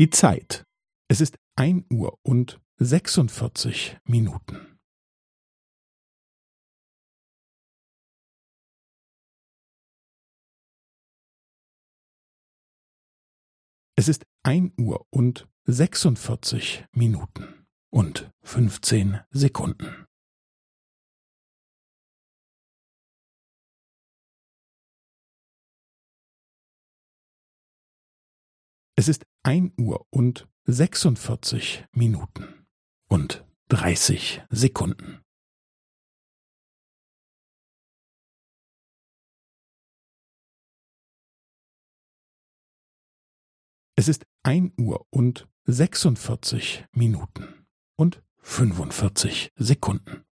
Die Zeit. Es ist ein Uhr und sechsundvierzig Minuten. Es ist ein Uhr und sechsundvierzig Minuten und fünfzehn Sekunden. Es ist ein Uhr und sechsundvierzig Minuten und dreißig Sekunden. Es ist ein Uhr und sechsundvierzig Minuten und fünfundvierzig Sekunden.